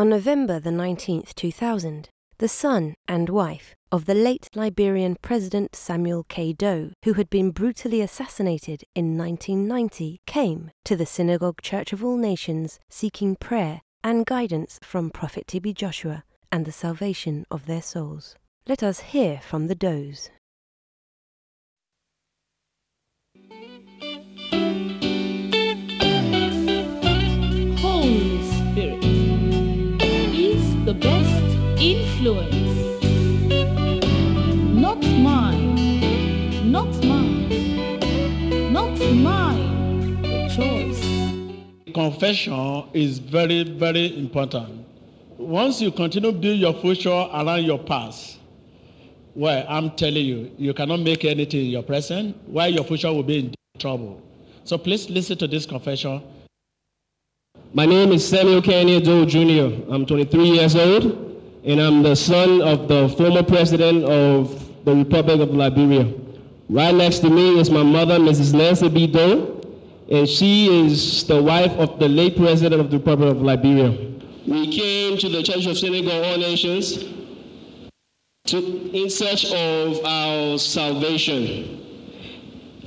On November the 19th, 2000, the son and wife of the late Liberian President Samuel K. Doe, who had been brutally assassinated in 1990, came to the Synagogue Church of All Nations seeking prayer and guidance from Prophet TB Joshua and the salvation of their souls. Let us hear from the Does. Influence. Not mine, not mine, not mine, the choice. Confession is very, very important. Once you continue to build your future around your past, well, I'm telling you, you cannot make anything in your present, why your future will be in trouble. So please listen to this confession. My name is Samuel Kanyon Doe Jr. I'm 23 years old, and I'm the son of the former president of the Republic of Liberia. Right next to me is my mother, Mrs. Nancy B. Doe, and she is the wife of the late president of the Republic of Liberia. We came to the Church of Senegal All Nations to, in search of our salvation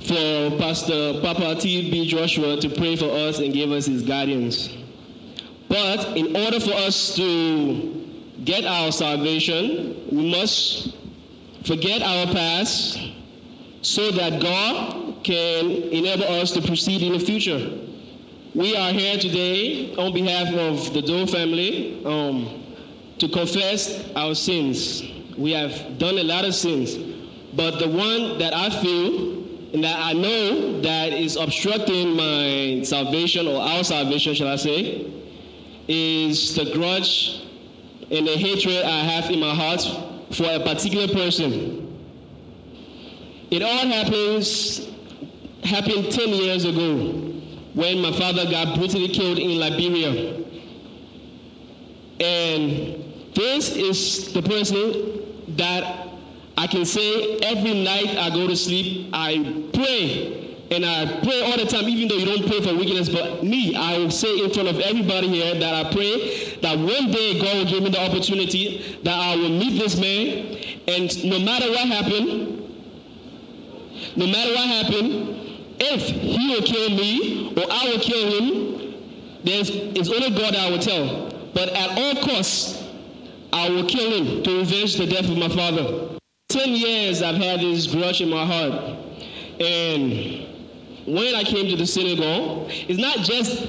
for Pastor Papa T.B. Joshua to pray for us and give us his guidance. But in order for us to get our salvation, we must forget our past so that God can enable us to proceed in the future. We are here today on behalf of the Doe family um, to confess our sins. We have done a lot of sins, but the one that I feel and that I know that is obstructing my salvation or our salvation, shall I say, is the grudge and the hatred I have in my heart for a particular person. It all happens happened 10 years ago when my father got brutally killed in Liberia. And this is the person that I can say every night I go to sleep, I pray. And I pray all the time, even though you don't pray for weakness. but me, I will say in front of everybody here that I pray that one day God will give me the opportunity that I will meet this man. And no matter what happened, no matter what happened, if he will kill me or I will kill him, there's it's only God I will tell. But at all costs, I will kill him to revenge the death of my father. Ten years I've had this grudge in my heart. And when I came to the synagogue, it's not just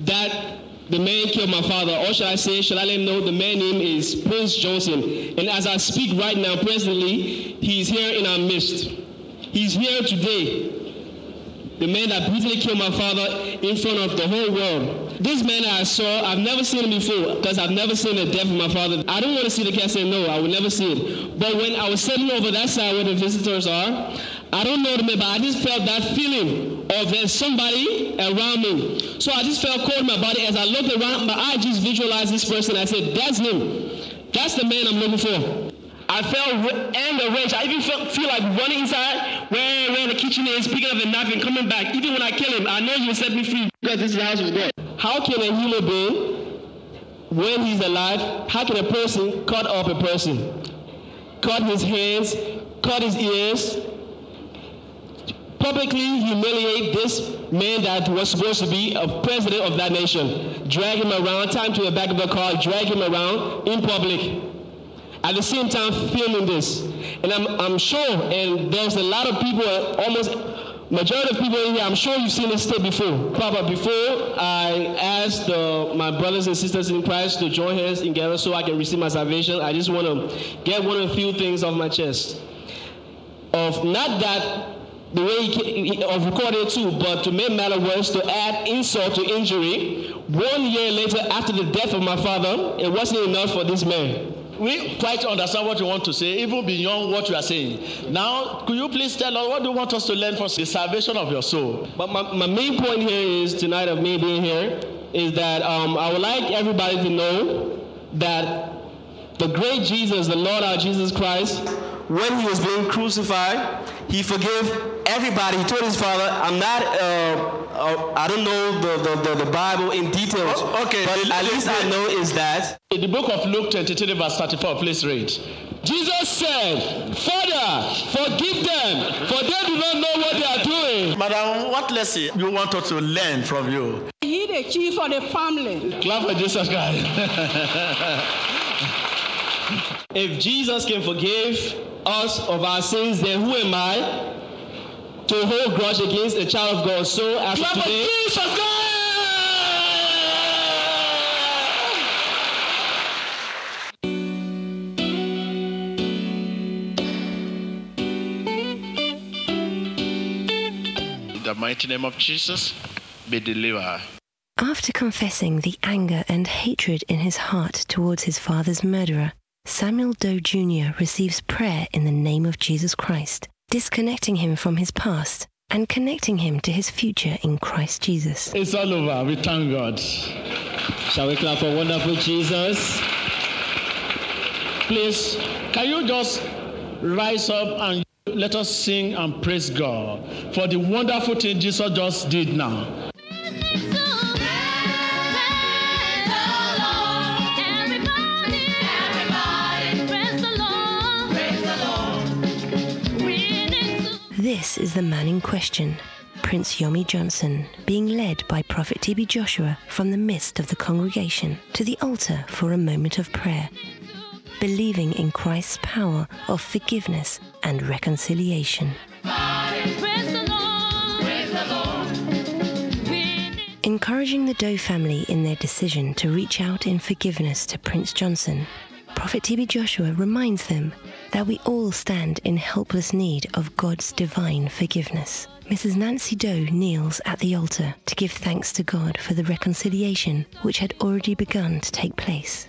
that the man killed my father, or should I say, should I let him know the man's name is Prince Johnson. And as I speak right now, presently, he's here in our midst. He's here today. The man that brutally killed my father in front of the whole world. This man I saw, I've never seen him before because I've never seen the death of my father. I don't want to see the casket, no, I will never see it. But when I was sitting over that side where the visitors are, I don't know the man, but I just felt that feeling of there's somebody around me. So I just felt cold in my body as I looked around, my eye just visualized this person. I said, that's him. That's the man I'm looking for. I felt anger, rage. I even felt, feel like running inside where, where the kitchen is, picking up the knife and coming back. Even when I kill him, I know he will set me free because this is the house of God. How can a human being, when he's alive, how can a person cut up a person? Cut his hands, cut his ears, publicly humiliate this man that was supposed to be a president of that nation, drag him around, tie him to the back of the car, drag him around in public at the same time filming this. And I'm, I'm sure, and there's a lot of people, almost majority of people in here, I'm sure you've seen this tape before. Papa, before I asked uh, my brothers and sisters in Christ to join hands together so I can receive my salvation, I just want to get one of the few things off my chest. Of not that the way he, of recorded too, but to make matter worse, to add insult to injury, one year later after the death of my father, it wasn't enough for this man. We quite understand what you want to say, even beyond what you are saying. Now, could you please tell us what do you want us to learn from the salvation of your soul? But my, my main point here is tonight of me being here is that um, I would like everybody to know that the great Jesus, the Lord our Jesus Christ, when he was being crucified, he forgave everybody. He told his father, "I'm not. Uh, uh, I don't know the, the, the, the Bible in details. Oh, okay, but the- at least I know is that In the book of Luke 23, verse 34, please read. Jesus said, Father, forgive them, for they do not know what they are doing. Madam, what lesson you want us to learn from you? He the chief of the family. Clap for Jesus Christ. If Jesus can forgive us of our sins, then who am I to hold grudge against a child of God? So as of Clap for today, Jesus Christ. In the mighty name of Jesus, be delivered. After confessing the anger and hatred in his heart towards his father's murderer, Samuel Doe Jr. receives prayer in the name of Jesus Christ, disconnecting him from his past and connecting him to his future in Christ Jesus. It's all over. We thank God. shall we clap for wonderful Jesus? Please, can you just rise up and let us sing and praise God for the wonderful thing Jesus just did now? This is the man in question, Prince Yormie Johnson, being led by Prophet TB Joshua from the midst of the congregation to the altar for a moment of prayer, believing in Christ's power of forgiveness and reconciliation. Encouraging the Doe family in their decision to reach out in forgiveness to Prince Johnson, Prophet TB Joshua reminds them that we all stand in helpless need of God's divine forgiveness. Mrs. Nancy Doe kneels at the altar to give thanks to God for the reconciliation which had already begun to take place.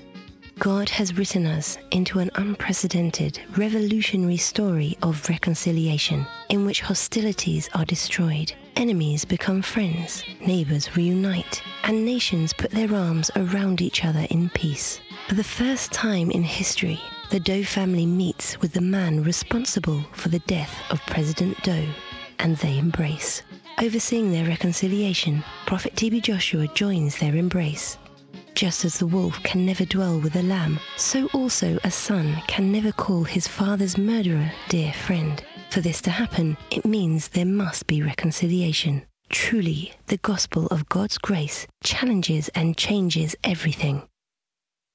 God has written us into an unprecedented, revolutionary story of reconciliation in which hostilities are destroyed, enemies become friends, neighbors reunite, and nations put their arms around each other in peace. For the first time in history, the Doe family meets with the man responsible for the death of President Doe, and they embrace. Overseeing their reconciliation, Prophet TB Joshua joins their embrace. Just as the wolf can never dwell with a lamb, so also a son can never call his father's murderer dear friend. For this to happen, it means there must be reconciliation. Truly, the gospel of God's grace challenges and changes everything.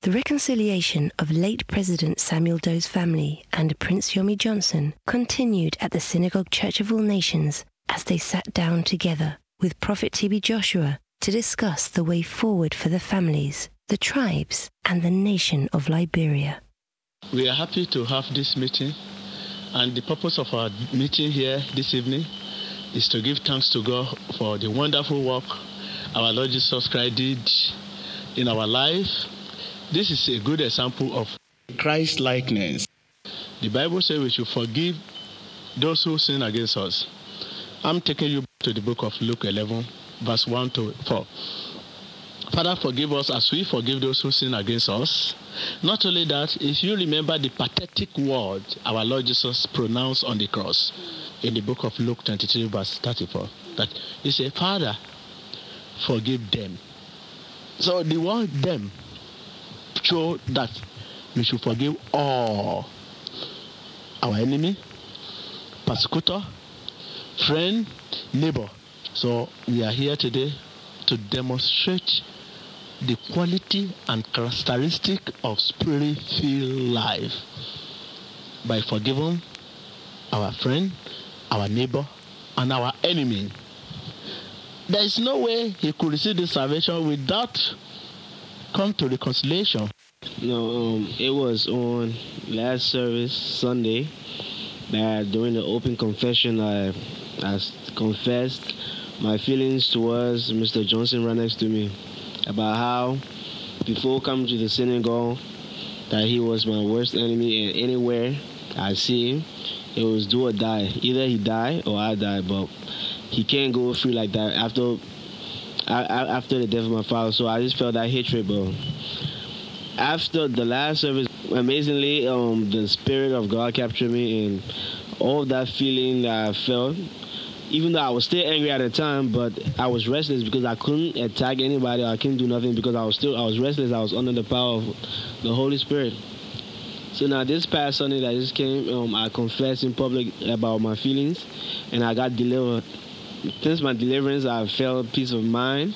The reconciliation of late President Samuel Doe's family and Prince Yormie Johnson continued at the Synagogue Church of All Nations as they sat down together with Prophet TB Joshua to discuss the way forward for the families, the tribes, and the nation of Liberia. We are happy to have this meeting, and the purpose of our meeting here this evening is to give thanks to God for the wonderful work our Lord Jesus Christ did in our life. This is a good example of Christ likeness. The Bible says we should forgive those who sin against us. I'm taking you to the book of Luke 11, verse 1 to 4. Father, forgive us as we forgive those who sin against us. Not only that, if you remember the pathetic word our Lord Jesus pronounced on the cross in the book of Luke 23, verse 34, that he said, Father, forgive them. So the word them show that we should forgive all our enemy, persecutor, friend, neighbor. So we are here today to demonstrate the quality and characteristic of spirit-filled life by forgiving our friend, our neighbor, and our enemy. There is no way he could receive this salvation without come to reconciliation. No, um, it was on last service Sunday that during the open confession I confessed my feelings towards Mr. Johnson right next to me about how before coming to the synagogue that he was my worst enemy and anywhere I see him it was do or die either he die or I die but he can't go free like that after I, I, after the death of my father so I just felt that hatred but after the last service, amazingly, um, the spirit of God captured me, and all that feeling that I felt even though I was still angry at the time, but I was restless because I couldn't attack anybody. I couldn't do nothing because I was still I was restless. I was under the power of the Holy Spirit. So now this past Sunday that just came, um, I confessed in public about my feelings, and I got delivered. Since my deliverance, I felt peace of mind.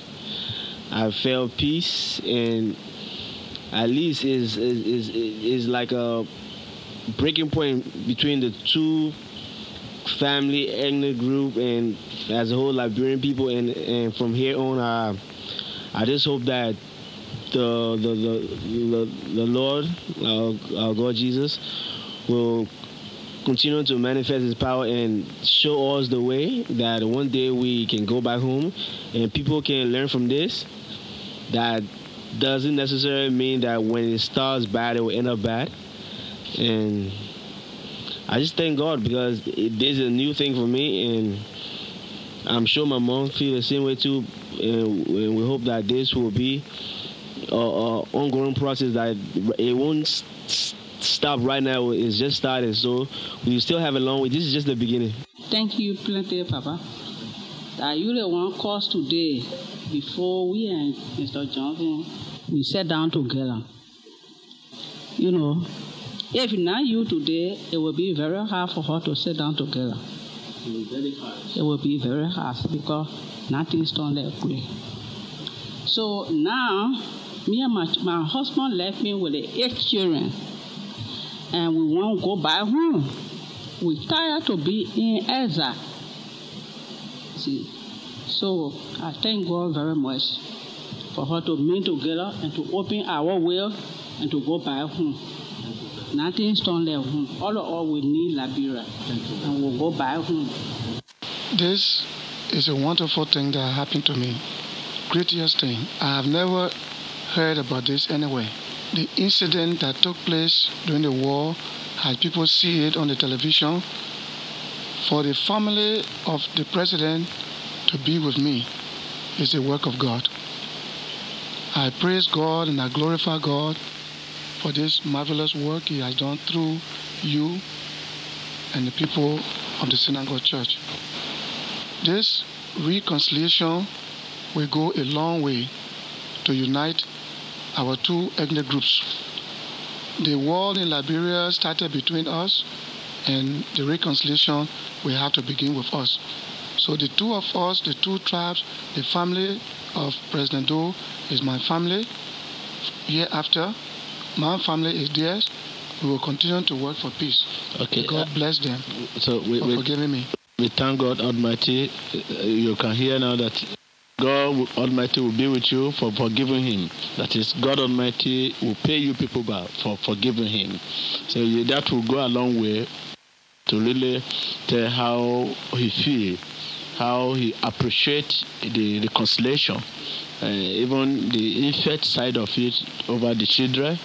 I felt peace, and at least is is is, like a breaking point between the two family ethnic group and as a whole Liberian people and and from here on I I just hope that the the the, the, the Lord our God Jesus will continue to manifest his power and show us the way that one day we can go back home and people can learn from this that doesn't necessarily mean that when it starts bad it will end up bad and I just thank God because it, this is a new thing for me, and I'm sure my mom feel the same way too. And, and we hope that this will be a, a ongoing process that it won't stop right now. It's just started, so we still have a long way. This is just the beginning. Thank you plenty, Papa. Are you the one cause today before we and Mr. Johnson we sat down together. You know, if not you today, it will be very hard for her to sit down together. It will be very hard. It will be very hard because done that way. So now, me and my, my husband left me with the eight children, and we won't go back home. We tired to be in exile. See, so I thank God very much for her to meet together and to open our will and to go back home. Nothing's done there home. All of all we need Liberia. And we'll go back home. This is a wonderful thing that happened to me. Greatest thing. I have never heard about this anyway. The incident that took place during the war, as people see it on the television. For the family of the president to be with me is the work of God. I praise God and I glorify God for this marvelous work He has done through you and the people of the Synagogue Church. This reconciliation will go a long way to unite our two ethnic groups. The war in Liberia started between us, and the reconciliation will have to begin with us. So the two of us, the two tribes, the family of President Doe is my family. Year after, my family is theirs. We will continue to work for peace. Okay. God uh, bless them So we, for we, forgiving me. we thank God Almighty. Uh, You can hear now that God Almighty will be with you for forgiving him. That is, God Almighty will pay you people back for forgiving him. So that will go a long way to really tell how he feel, how he appreciate the reconciliation, uh, even the infant side of it over the children.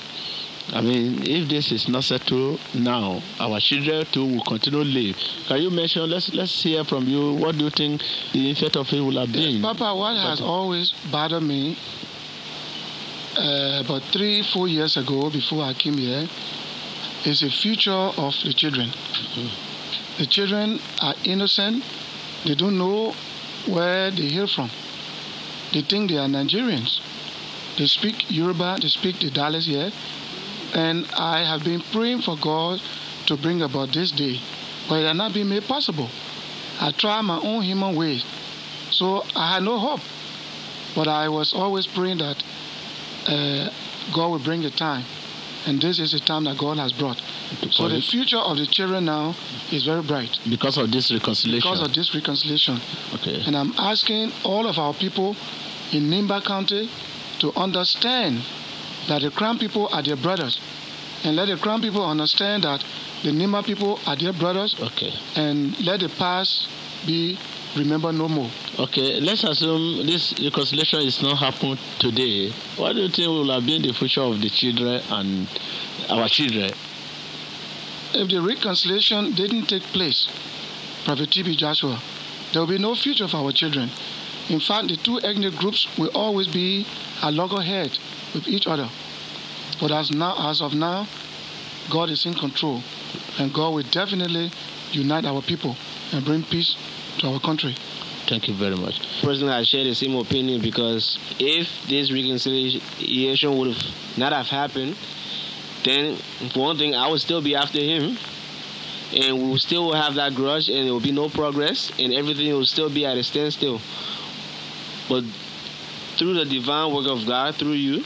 I mean, if this is not settled now, our children too will continue to live. Can you mention? Let's let's hear from you. What do you think the effect of it will have been? Papa, what has always bothered me uh, about three, four years ago before I came here is the future of the children. The children are innocent. They don't know where they hail from. They think they are Nigerians. They speak Yoruba, they speak the Dallas here. And I have been praying for God to bring about this day, but it has not been made possible. I tried my own human ways. So I had no hope. But I was always praying that uh, God will bring the time. And this is the time that God has brought. So the future of the children now is very bright because of this reconciliation. because of this reconciliation. okay. And I'm asking all of our people in Nimba County to understand that the Krahn people are their brothers. And let the Krahn people understand that the Nimba people are their brothers. Okay. And let the past be remembered no more. Okay. Let's assume this reconciliation is not happened today. What do you think will have been the future of the children and our children? If the reconciliation didn't take place, Prophet T.B. Joshua, there will be no future for our children. In fact, the two ethnic groups will always be at loggerhead with each other. But as now, as of now, God is in control, and God will definitely unite our people and bring peace to our country. Thank you very much. Personally, I share the same opinion because if this reconciliation would have not have happened, then for one thing, I would still be after him, and we will still have that grudge, and there will be no progress, and everything will still be at a standstill. But through the divine work of God, through you,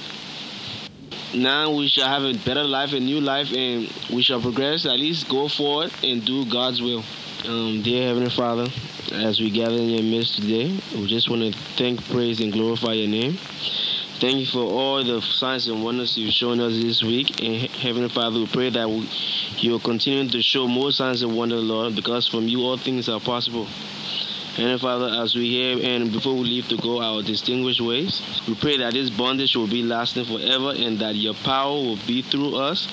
now we shall have a better life, a new life, and we shall progress, at least go forward and do God's will. Um, dear Heavenly Father, as we gather in your midst today, we just want to thank, praise, and glorify your name. Thank you for all the signs and wonders you've shown us this week. And Heavenly Father, we pray that we, you'll continue to show more signs and wonders, Lord, because from you all things are possible. Heavenly Father, as we hear and before we leave to go our distinguished ways, we pray that this bondage will be lasting forever and that your power will be through us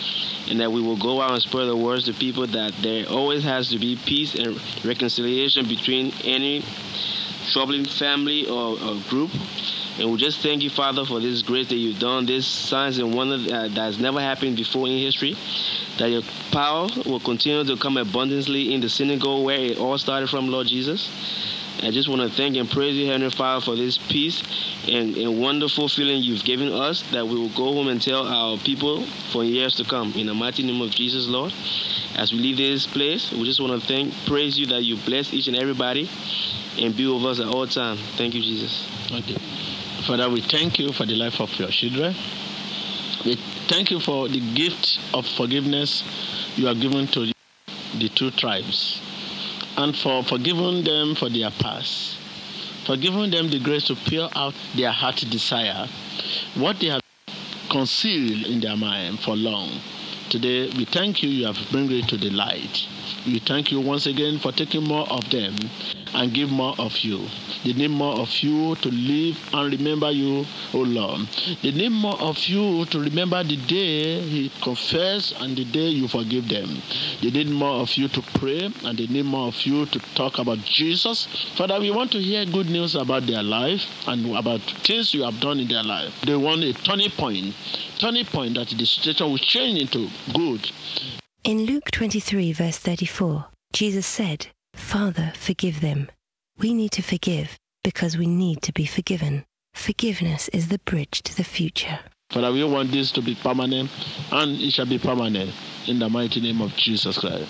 and that we will go out and spread the words to people that there always has to be peace and reconciliation between any troubling family or, or group. And we just thank you, Father, for this grace that you've done, this signs and wonder that, uh, that has never happened before in history. That your power will continue to come abundantly in the synagogue where it all started from, Lord Jesus. I just want to thank and praise you, Heavenly Father, for this peace and, and wonderful feeling you've given us that we will go home and tell our people for years to come. In the mighty name of Jesus, Lord. As we leave this place, we just want to thank, praise you that you bless each and everybody and be with us at all time. Thank you, Jesus. You. Father, we thank you for the life of your children. We thank you for the gift of forgiveness you have given to the two tribes and for forgiving them for their past, for giving them the grace to pour out their heart desire, what they have concealed in their mind for long. Today, we thank you, you have brought it to the light. We thank you once again for taking more of them and give more of you. They need more of you to live and remember you, O Lord. They need more of you to remember the day He confessed and the day you forgive them. They need more of you to pray and they need more of you to talk about Jesus. Father, we want to hear good news about their life and about things you have done in their life. They want a turning point, turning point that the situation will change into good. In Luke 23, verse 34, Jesus said, Father, forgive them. We need to forgive because we need to be forgiven. Forgiveness is the bridge to the future. Father, we want this to be permanent and it shall be permanent in the mighty name of Jesus Christ.